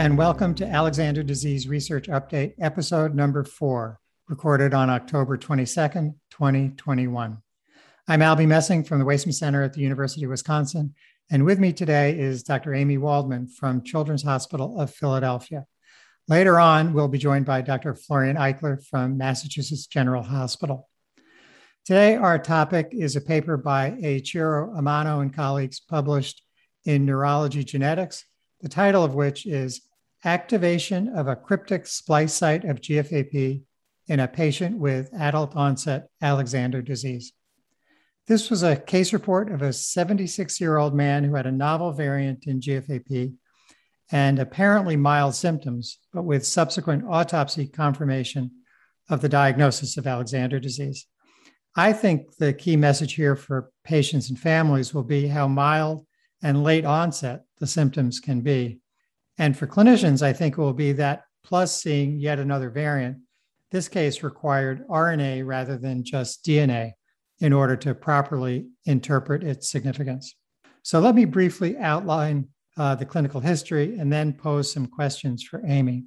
And welcome to Alexander Disease Research Update, episode number four, recorded on October 22nd, 2021. I'm Albie Messing from the Waisman Center at the University of Wisconsin, and with me today is Dr. Amy Waldman from Children's Hospital of Philadelphia. Later on, we'll be joined by Dr. Florian Eichler from Massachusetts General Hospital. Today, our topic is a paper by Eiichiro Amano and colleagues published in Neurology Genetics the title of which is Activation of a Cryptic Splice Site of GFAP in a Patient with Adult Onset Alexander Disease. This was a case report of a 76 year old man who had a novel variant in GFAP and apparently mild symptoms, but with subsequent autopsy confirmation of the diagnosis of Alexander disease. I think the key message here for patients and families will be how mild and late onset the symptoms can be. And for clinicians, I think it will be that plus seeing yet another variant. This case required RNA rather than just DNA in order to properly interpret its significance. So let me briefly outline uh, the clinical history and then pose some questions for Amy.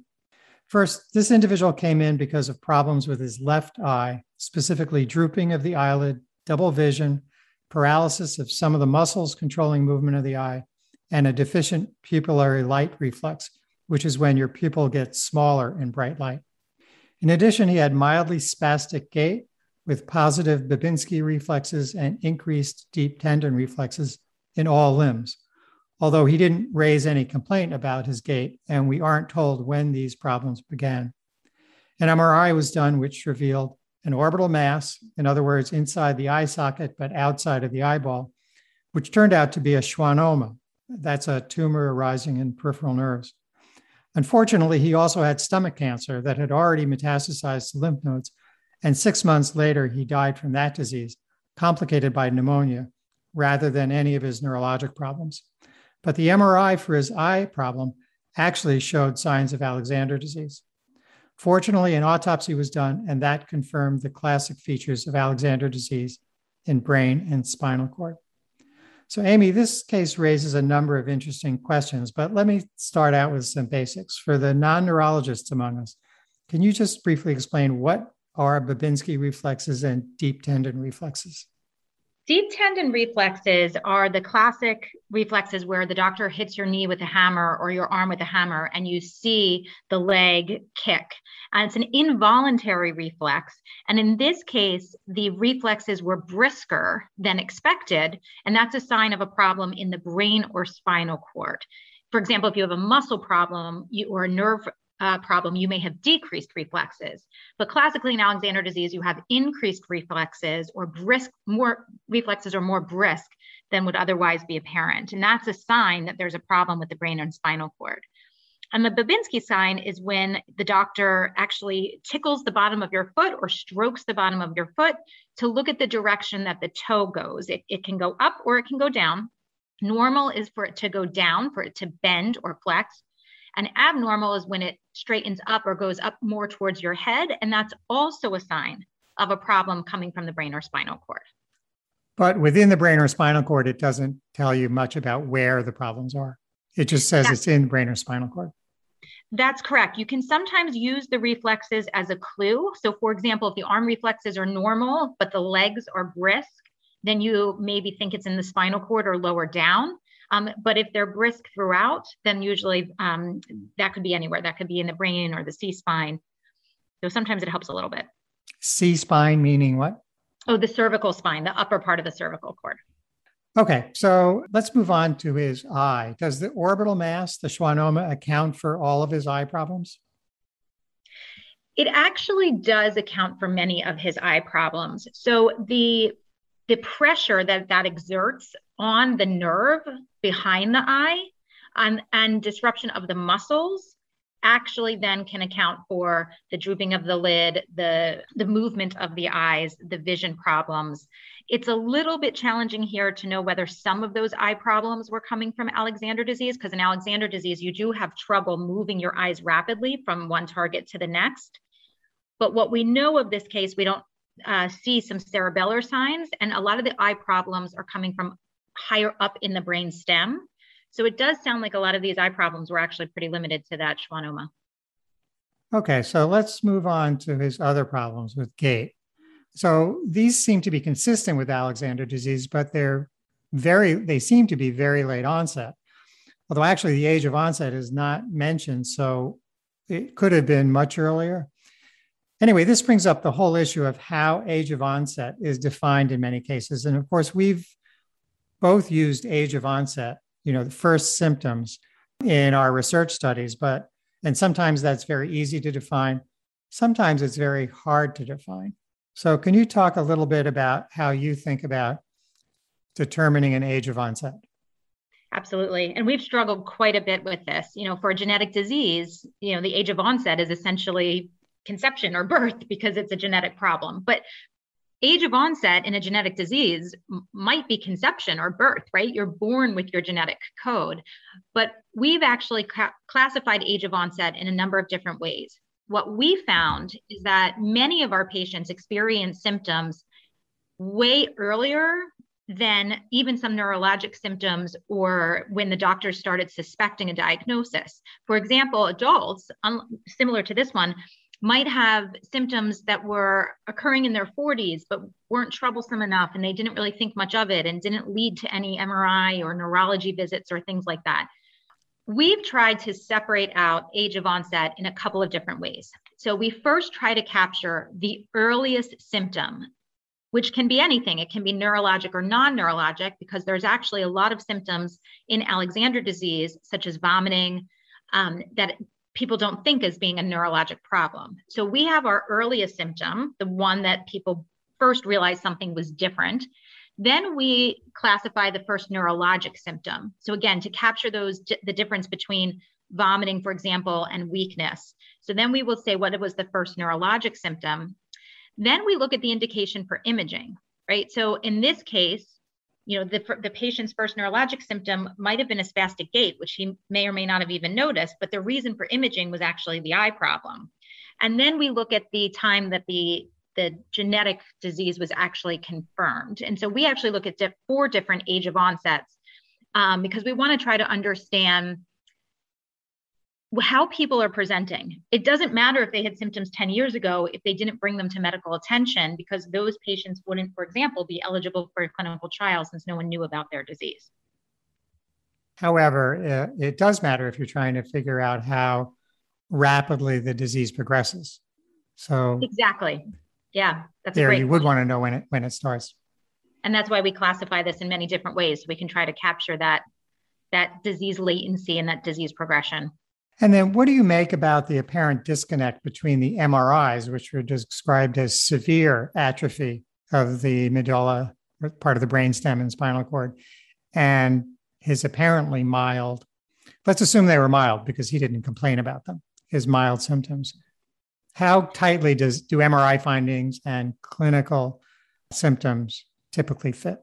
First, this individual came in because of problems with his left eye, specifically drooping of the eyelid, double vision, paralysis of some of the muscles controlling movement of the eye, and a deficient pupillary light reflex, which is when your pupil gets smaller in bright light. In addition, he had mildly spastic gait with positive Babinski reflexes and increased deep tendon reflexes in all limbs, although he didn't raise any complaint about his gait, and we aren't told when these problems began. An MRI was done, which revealed an orbital mass, in other words, inside the eye socket but outside of the eyeball, which turned out to be a schwannoma. That's a tumor arising in peripheral nerves. Unfortunately, he also had stomach cancer that had already metastasized to lymph nodes, and six months later, he died from that disease, complicated by pneumonia, rather than any of his neurologic problems. But the MRI for his eye problem actually showed signs of Alexander disease. Fortunately, an autopsy was done, and that confirmed the classic features of Alexander disease in brain and spinal cord. So, Amy, this case raises a number of interesting questions, but let me start out with some basics. For the non neurologists among us, can you just briefly explain what are Babinski reflexes and deep tendon reflexes? Deep tendon reflexes are the classic reflexes where the doctor hits your knee with a hammer or your arm with a hammer and you see the leg kick. And it's an involuntary reflex. And in this case, the reflexes were brisker than expected. And that's a sign of a problem in the brain or spinal cord. For example, if you have a muscle problem you, or a nerve uh, problem, you may have decreased reflexes. But classically in Alexander disease, you have increased reflexes or brisk, more reflexes are more brisk than would otherwise be apparent. And that's a sign that there's a problem with the brain and spinal cord. And the Babinski sign is when the doctor actually tickles the bottom of your foot or strokes the bottom of your foot to look at the direction that the toe goes. It, it can go up or it can go down. Normal is for it to go down, for it to bend or flex. And abnormal is when it straightens up or goes up more towards your head. And that's also a sign of a problem coming from the brain or spinal cord. But within the brain or spinal cord, it doesn't tell you much about where the problems are. It just says that's, it's in the brain or spinal cord. That's correct. You can sometimes use the reflexes as a clue. So, for example, if the arm reflexes are normal, but the legs are brisk, then you maybe think it's in the spinal cord or lower down. Um, but if they're brisk throughout, then usually um, that could be anywhere. That could be in the brain or the C spine. So sometimes it helps a little bit. C spine meaning what? Oh, the cervical spine, the upper part of the cervical cord. Okay, so let's move on to his eye. Does the orbital mass, the schwannoma, account for all of his eye problems? It actually does account for many of his eye problems. So the the pressure that that exerts on the nerve behind the eye and, disruption of the muscles actually then can account for the drooping of the lid, the, the movement of the eyes, the vision problems. It's a little bit challenging here to know whether some of those eye problems were coming from Alexander disease, because in Alexander disease, you do have trouble moving your eyes rapidly from one target to the next. But what we know of this case, we don't uh, see some cerebellar signs, and a lot of the eye problems are coming from higher up in the brain stem. So it does sound like a lot of these eye problems were actually pretty limited to that schwannoma. Okay, so let's move on to his other problems with gait. So these seem to be consistent with Alexander disease, but they're very, they seem to be very late onset. Although actually the age of onset is not mentioned, so it could have been much earlier. Anyway, this brings up the whole issue of how age of onset is defined in many cases. And of course, we've both used age of onset, you know, the first symptoms in our research studies, but and sometimes that's very easy to define. Sometimes it's very hard to define. So, can you talk a little bit about how you think about determining an age of onset? Absolutely. And we've struggled quite a bit with this. You know, for a genetic disease, you know, the age of onset is essentially conception or birth because it's a genetic problem. But age of onset in a genetic disease might be conception or birth, right? You're born with your genetic code. But we've actually ca- classified age of onset in a number of different ways. What we found is that many of our patients experience symptoms way earlier than even some neurologic symptoms or when the doctors started suspecting a diagnosis. For example, adults, similar to this one, might have symptoms that were occurring in their 40s but weren't troublesome enough and they didn't really think much of it and didn't lead to any MRI or neurology visits or things like that. We've tried to separate out age of onset in a couple of different ways. So we first try to capture the earliest symptom, which can be anything. It can be neurologic or non neurologic, because there's actually a lot of symptoms in Alexander disease, such as vomiting, um, that people don't think as being a neurologic problem. So we have our earliest symptom, the one that people first realized something was different. Then we classify the first neurologic symptom. So again, to capture those the difference between vomiting, for example, and weakness. So then we will say what was the first neurologic symptom. Then we look at the indication for imaging, right? So in this case, you know, the, the patient's first neurologic symptom might have been a spastic gait, which he may or may not have even noticed, but the reason for imaging was actually the eye problem. And then we look at the time that the the genetic disease was actually confirmed. And so we actually look at four different age of onsets um, because we want to try to understand how people are presenting. It doesn't matter if they had symptoms 10 years ago if they didn't bring them to medical attention because those patients wouldn't, for example, be eligible for a clinical trial since no one knew about their disease. However, it does matter if you're trying to figure out how rapidly the disease progresses. So exactly, yeah, that's there. you would want to know when it when it starts, and that's why we classify this in many different ways. So we can try to capture that that disease latency and that disease progression. And then what do you make about the apparent disconnect between the MRIs, which were described as severe atrophy of the medulla, part of the brainstem and spinal cord, and his apparently mild, let's assume they were mild because he didn't complain about them, his mild symptoms. How tightly does do MRI findings and clinical symptoms typically fit?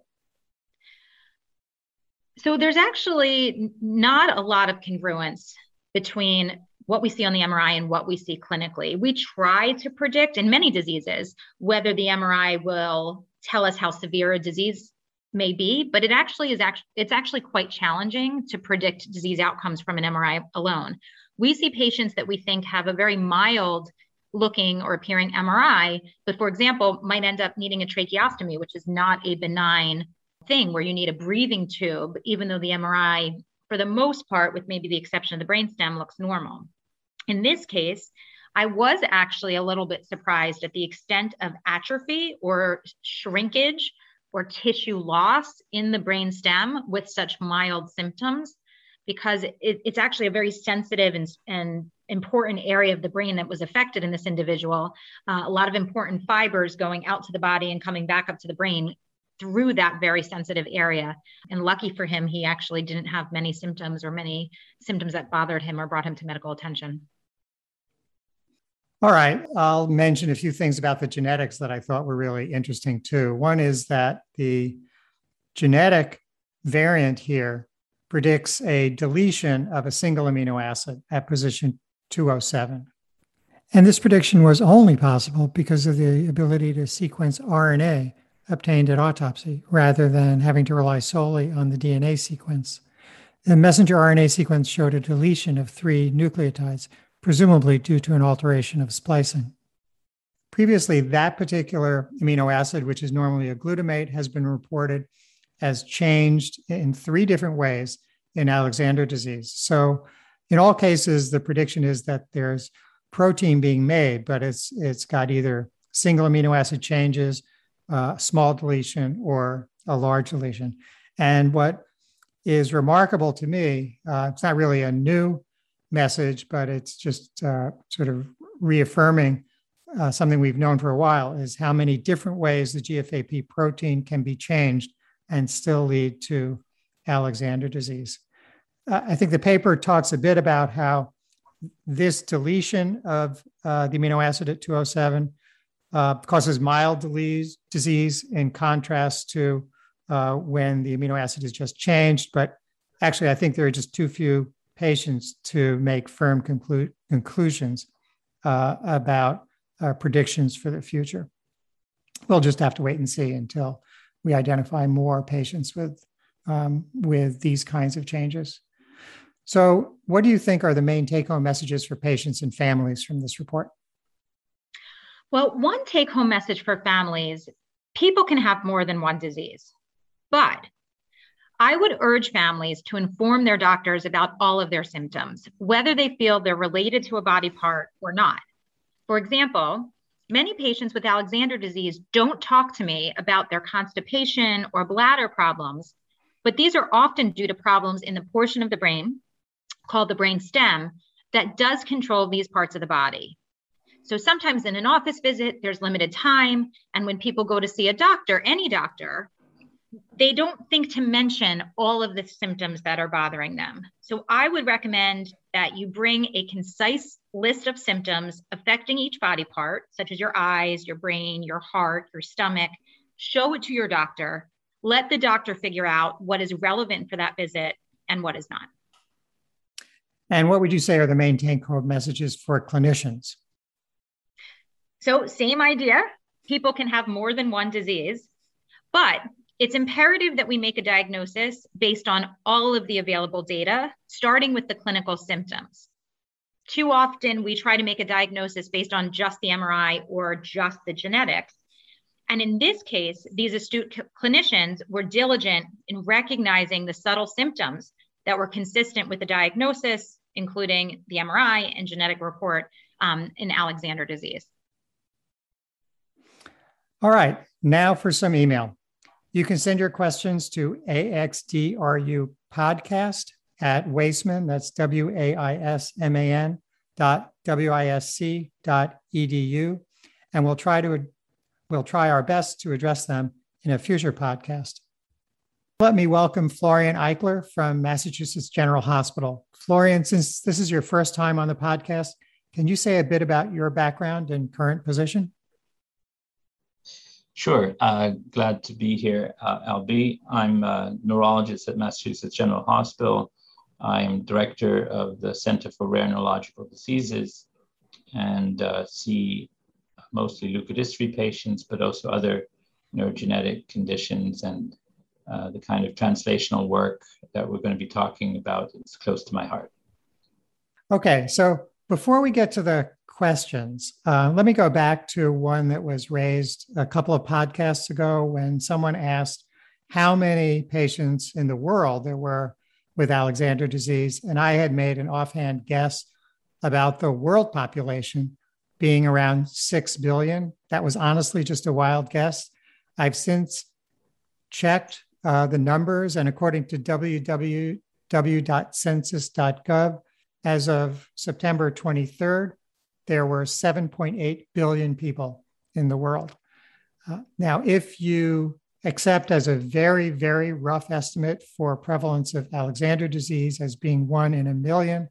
So there's actually not a lot of congruence between what we see on the MRI and what we see clinically. We try to predict in many diseases whether the MRI will tell us how severe a disease may be, but it actually is actually it's actually quite challenging to predict disease outcomes from an MRI alone. We see patients that we think have a very mild looking or appearing MRI, but for example, might end up needing a tracheostomy, which is not a benign thing where you need a breathing tube, even though the MRI for the most part, with maybe the exception of the brainstem, looks normal. In this case, I was actually a little bit surprised at the extent of atrophy or shrinkage or tissue loss in the brainstem with such mild symptoms because it, it's actually a very sensitive and, and, important area of the brain that was affected in this individual. Uh, a lot of important fibers going out to the body and coming back up to the brain through that very sensitive area. And lucky for him, he actually didn't have many symptoms or many symptoms that bothered him or brought him to medical attention. All right, I'll mention a few things about the genetics that I thought were really interesting too. One is that the genetic variant here predicts a deletion of a single amino acid at position 207. And this prediction was only possible because of the ability to sequence RNA obtained at autopsy rather than having to rely solely on the DNA sequence. The messenger RNA sequence showed a deletion of three nucleotides, presumably due to an alteration of splicing. Previously, that particular amino acid, which is normally a glutamate, has been reported as changed in three different ways in Alexander disease. So, in all cases, the prediction is that there's protein being made, but it's it's got either single amino acid changes, uh, small deletion, or a large deletion. And what is remarkable to me, uh, it's not really a new message, but it's just uh, sort of reaffirming uh, something we've known for a while is how many different ways the GFAP protein can be changed and still lead to Alexander disease. Uh, I think the paper talks a bit about how this deletion of uh, the amino acid at 207 uh, causes mild disease, in contrast to uh, when the amino acid is just changed. But actually, I think there are just too few patients to make firm conclu- conclusions uh, about uh, predictions for the future. We'll just have to wait and see until we identify more patients with um, with these kinds of changes. So, what do you think are the main take-home messages for patients and families from this report? Well, one take-home message for families: people can have more than one disease, but I would urge families to inform their doctors about all of their symptoms, whether they feel they're related to a body part or not. For example, many patients with Alexander disease don't talk to me about their constipation or bladder problems, but these are often due to problems in the portion of the brain called the brain stem that does control these parts of the body. So sometimes in an office visit, there's limited time. And when people go to see a doctor, any doctor, they don't think to mention all of the symptoms that are bothering them. So I would recommend that you bring a concise list of symptoms affecting each body part, such as your eyes, your brain, your heart, your stomach. Show it to your doctor. Let the doctor figure out what is relevant for that visit and what is not. And what would you say are the main take home messages for clinicians? So, same idea. People can have more than one disease, but it's imperative that we make a diagnosis based on all of the available data, starting with the clinical symptoms. Too often, we try to make a diagnosis based on just the MRI or just the genetics. And in this case, these astute clinicians were diligent in recognizing the subtle symptoms that were consistent with the diagnosis, including the MRI and genetic report um, in Alexander disease. All right, now for some email. You can send your questions to AXDRU podcast at Waisman, that's W A I S M A N dot W I S C dot edu. And we'll try to we'll try our best to address them in a future podcast. Let me welcome Florian Eichler from Massachusetts General Hospital. Florian, since this is your first time on the podcast, can you say a bit about your background and current position? Sure. Uh, glad to be here, uh, Albie. I'm a neurologist at Massachusetts General Hospital. I am director of the Center for Rare Neurological Diseases and uh, see mostly leukodystrophy patients, but also other neurogenetic conditions and uh, the kind of translational work that we're going to be talking about is close to my heart. Okay, so before we get to the questions. Uh, let me go back to one that was raised a couple of podcasts ago when someone asked how many patients in the world there were with Alexander disease. And I had made an offhand guess about the world population being around 6 billion. That was honestly just a wild guess. I've since checked uh, the numbers, and according to www.census.gov, as of September 23rd, there were 7.8 billion people in the world. Uh, now, if you accept as a very, very rough estimate for prevalence of Alexander disease as being one in a million,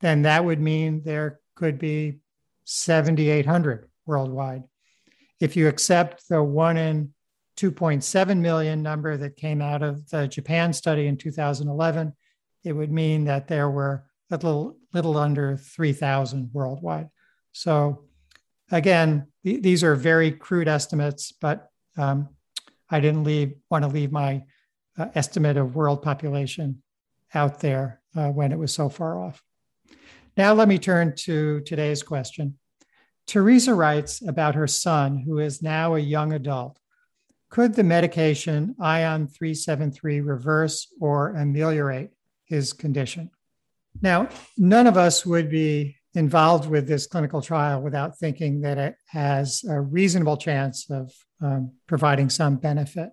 then that would mean there could be 7,800 worldwide. If you accept the one in 2.7 million number that came out of the Japan study in 2011, it would mean that there were a little, little under 3,000 worldwide. So, again, th- these are very crude estimates, but um, I didn't leave, want to leave my uh, estimate of world population out there uh, when it was so far off. Now, let me turn to today's question. Teresa writes about her son, who is now a young adult. Could the medication Ion 373 reverse or ameliorate his condition? Now, none of us would be involved with this clinical trial without thinking that it has a reasonable chance of um, providing some benefit.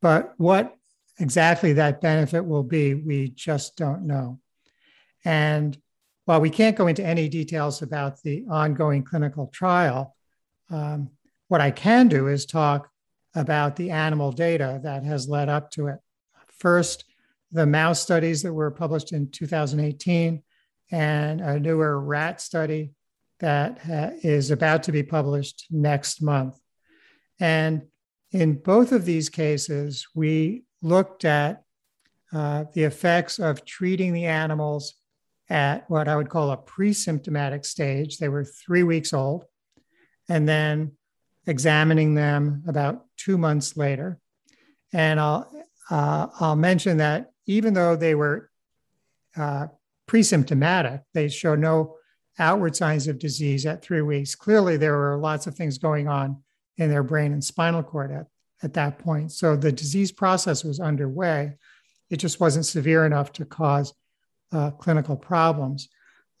But what exactly that benefit will be, we just don't know. And while we can't go into any details about the ongoing clinical trial, um, what I can do is talk about the animal data that has led up to it. First, the mouse studies that were published in 2018 and a newer rat study that ha- is about to be published next month. And in both of these cases, we looked at uh, the effects of treating the animals at what I would call a pre symptomatic stage. They were three weeks old, and then examining them about two months later. And I'll, uh, I'll mention that even though they were uh, pre symptomatic, they show no outward signs of disease at three weeks. Clearly, there were lots of things going on in their brain and spinal cord at, at that point. So the disease process was underway. It just wasn't severe enough to cause uh, clinical problems.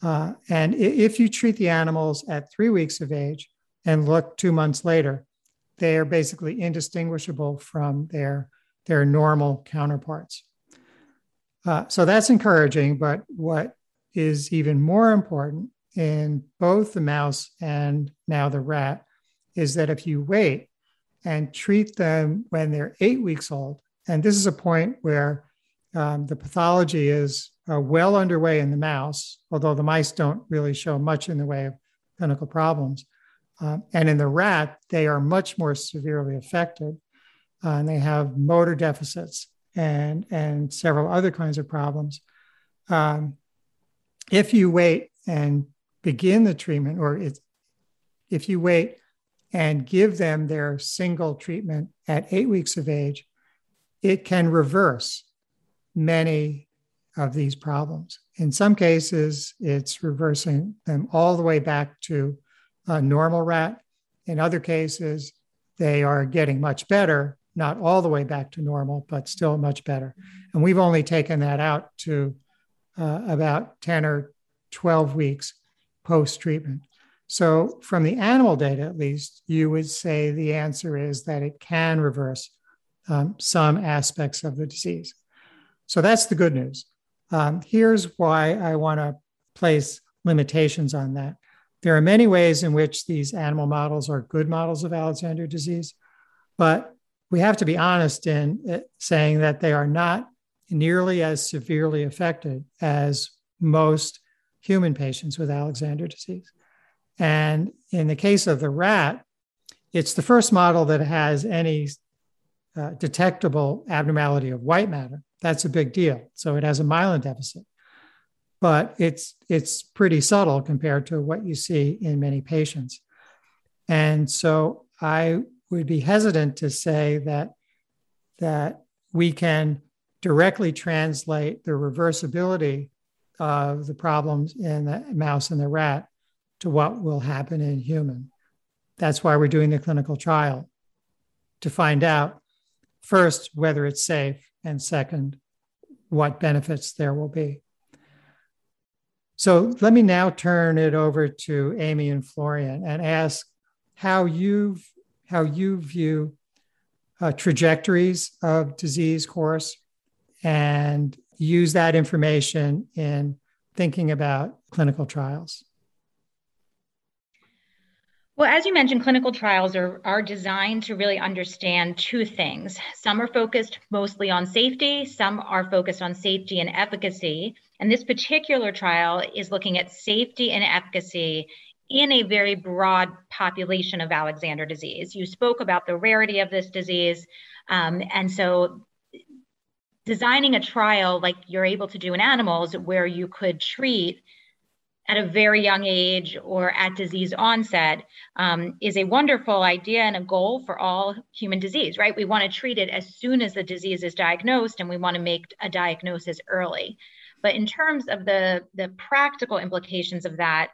Uh, and if you treat the animals at three weeks of age and look two months later, they are basically indistinguishable from their, their normal counterparts. Uh, so that's encouraging. But what is even more important in both the mouse and now the rat is that if you wait and treat them when they're eight weeks old, and this is a point where um, the pathology is uh, well underway in the mouse, although the mice don't really show much in the way of clinical problems. Uh, and in the rat, they are much more severely affected, uh, and they have motor deficits and and several other kinds of problems. Um, if you wait and begin the treatment, or if you wait and give them their single treatment at eight weeks of age, it can reverse many of these problems. In some cases, it's reversing them all the way back to a normal rat. In other cases, they are getting much better, not all the way back to normal, but still much better. And we've only taken that out to uh, about 10 or 12 weeks post treatment. So, from the animal data at least, you would say the answer is that it can reverse um, some aspects of the disease. So, that's the good news. Um, here's why I want to place limitations on that. There are many ways in which these animal models are good models of Alexander disease, but we have to be honest in uh, saying that they are not nearly as severely affected as most human patients with Alexander disease. And in the case of the rat, it's the first model that has any uh, detectable abnormality of white matter. That's a big deal. So it has a myelin deficit, but it's it's pretty subtle compared to what you see in many patients. And so I would be hesitant to say that that we can directly translate the reversibility of the problems in the mouse and the rat to what will happen in human. That's why we're doing the clinical trial to find out first whether it's safe and second what benefits there will be. So let me now turn it over to Amy and Florian and ask how you how you view uh, trajectories of disease course and use that information in thinking about clinical trials. Well, as you mentioned, clinical trials are, are designed to really understand two things. Some are focused mostly on safety, some are focused on safety and efficacy. And this particular trial is looking at safety and efficacy in a very broad population of Alexander disease. You spoke about the rarity of this disease. Um, and so designing a trial like you're able to do in animals where you could treat at a very young age or at disease onset um, is a wonderful idea and a goal for all human disease, right? We want to treat it as soon as the disease is diagnosed and we want to make a diagnosis early. But in terms of the, the practical implications of that,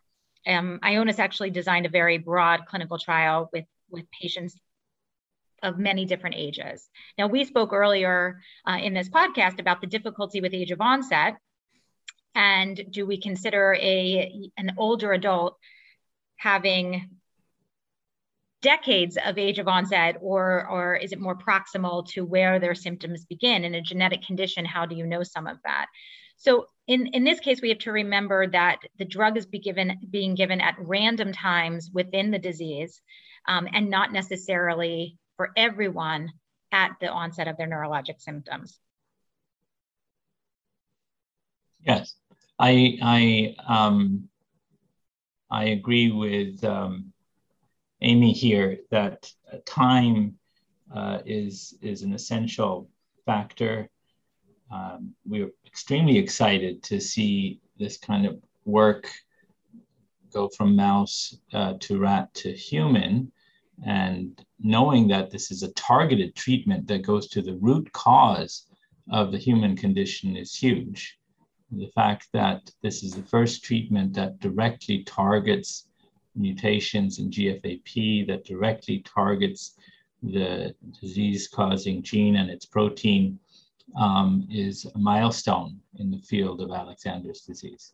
um, Ionis actually designed a very broad clinical trial with, with patients of many different ages. Now, we spoke earlier uh, in this podcast about the difficulty with age of onset. And do we consider a, an older adult having decades of age of onset, or, or is it more proximal to where their symptoms begin? In a genetic condition, how do you know some of that? So in, in this case, we have to remember that the drug is be given, being given at random times within the disease um, and not necessarily for everyone at the onset of their neurologic symptoms. Yes, I I um, I agree with um, Amy here that time uh, is is an essential factor. Um, we're extremely excited to see this kind of work go from mouse uh, to rat to human and knowing that this is a targeted treatment that goes to the root cause of the human condition is huge. The fact that this is the first treatment that directly targets mutations in GFAP, that directly targets the disease causing gene and its protein, um, is a milestone in the field of Alexander's disease.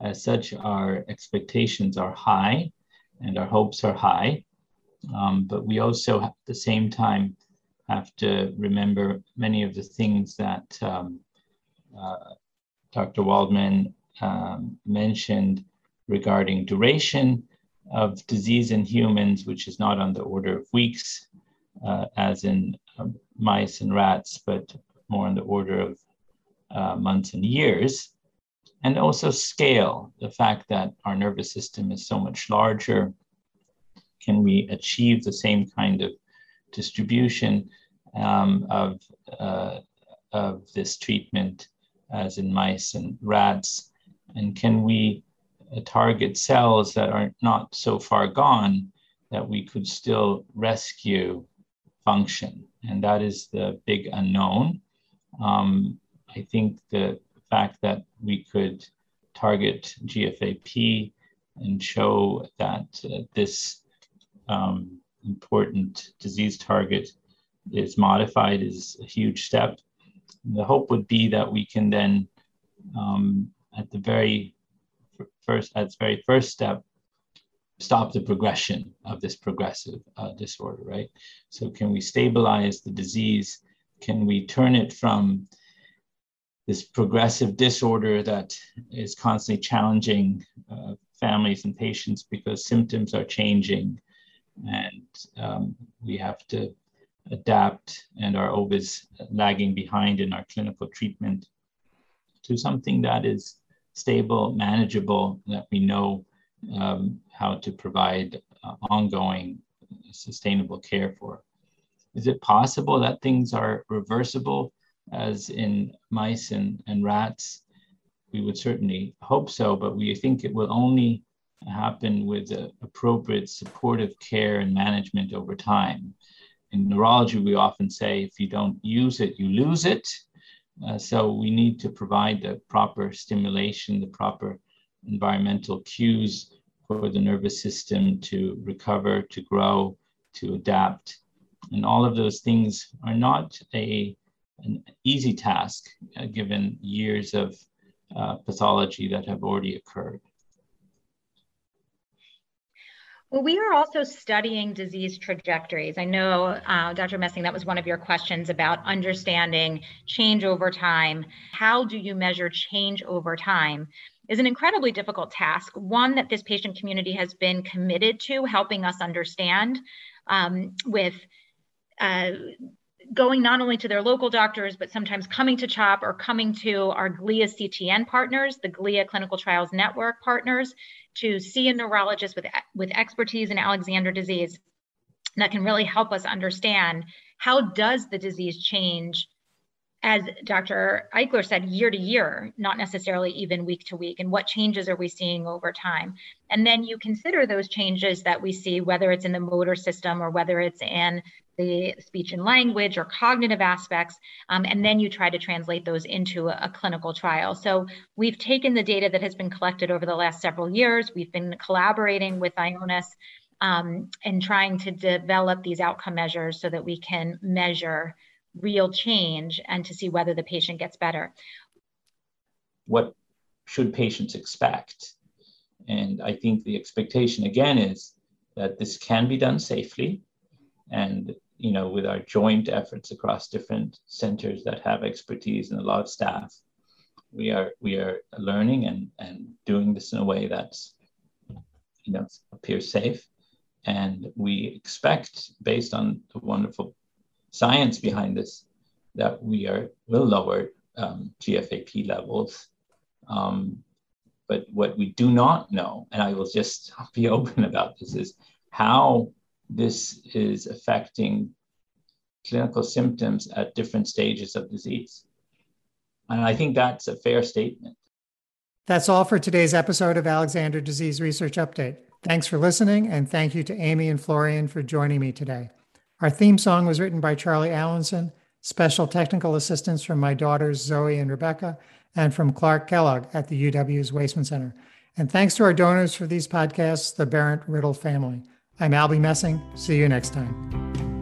As such, our expectations are high and our hopes are high. Um, but we also at the same time have to remember many of the things that um, uh, Dr. Waldman um, mentioned regarding duration of disease in humans, which is not on the order of weeks, uh, as in uh, mice and rats, but more on the order of uh, months and years. And also scale, the fact that our nervous system is so much larger can we achieve the same kind of distribution um, of, uh, of this treatment as in mice and rats? And can we uh, target cells that are not so far gone that we could still rescue function? And that is the big unknown. Um, I think the fact that we could target GFAP and show that uh, this um, important disease target is modified is a huge step. The hope would be that we can then, um, at the very first, at its very first step, stop the progression of this progressive uh, disorder, right? So, can we stabilize the disease? Can we turn it from this progressive disorder that is constantly challenging uh, families and patients because symptoms are changing and um, we have to adapt and are always lagging behind in our clinical treatment to something that is stable, manageable, that we know um, how to provide uh, ongoing sustainable care for. Is it possible that things are reversible as in mice and, and rats? We would certainly hope so, but we think it will only happen with appropriate supportive care and management over time. In neurology, we often say if you don't use it, you lose it. Uh, so we need to provide the proper stimulation, the proper environmental cues for the nervous system to recover, to grow, to adapt. And all of those things are not a, an easy task uh, given years of uh, pathology that have already occurred. Well, we are also studying disease trajectories. I know, uh, Dr. Messing, that was one of your questions about understanding change over time. How do you measure change over time? Is an incredibly difficult task, one that this patient community has been committed to helping us understand um, with uh, going not only to their local doctors, but sometimes coming to CHOP or coming to our GLIA CTN partners, the GLIA Clinical Trials Network partners, to see a neurologist with, with expertise in Alexander disease that can really help us understand how does the disease change as Dr. Eichler said, year to year, not necessarily even week to week, and what changes are we seeing over time? And then you consider those changes that we see, whether it's in the motor system or whether it's in the speech and language or cognitive aspects, um, and then you try to translate those into a, a, clinical trial. So we've taken the data that has been collected over the last several years. We've been collaborating with Ionis um, and trying to develop these outcome measures so that we can measure real change and to see whether the patient gets better. What should patients expect? And I think the expectation again is that this can be done safely and you know with our joint efforts across different centers that have expertise and a lot of staff we are we are learning and and doing this in a way that's you know appears safe and we expect based on the wonderful science behind this that we are will lower um, GFAP levels. Um, but what we do not know, and I will just be open about this, is how this is affecting clinical symptoms at different stages of disease. And I think that's a fair statement. That's all for today's episode of Alexander Disease Research Update. Thanks for listening, and thank you to Amy and Florian for joining me today. Our theme song was written by Charlie Allenson, special technical assistance from my daughters Zoe and Rebecca, and from Clark Kellogg at the UW's Waisman Center. And thanks to our donors for these podcasts, the Barrett Riddle family. I'm Albie Messing. See you next time.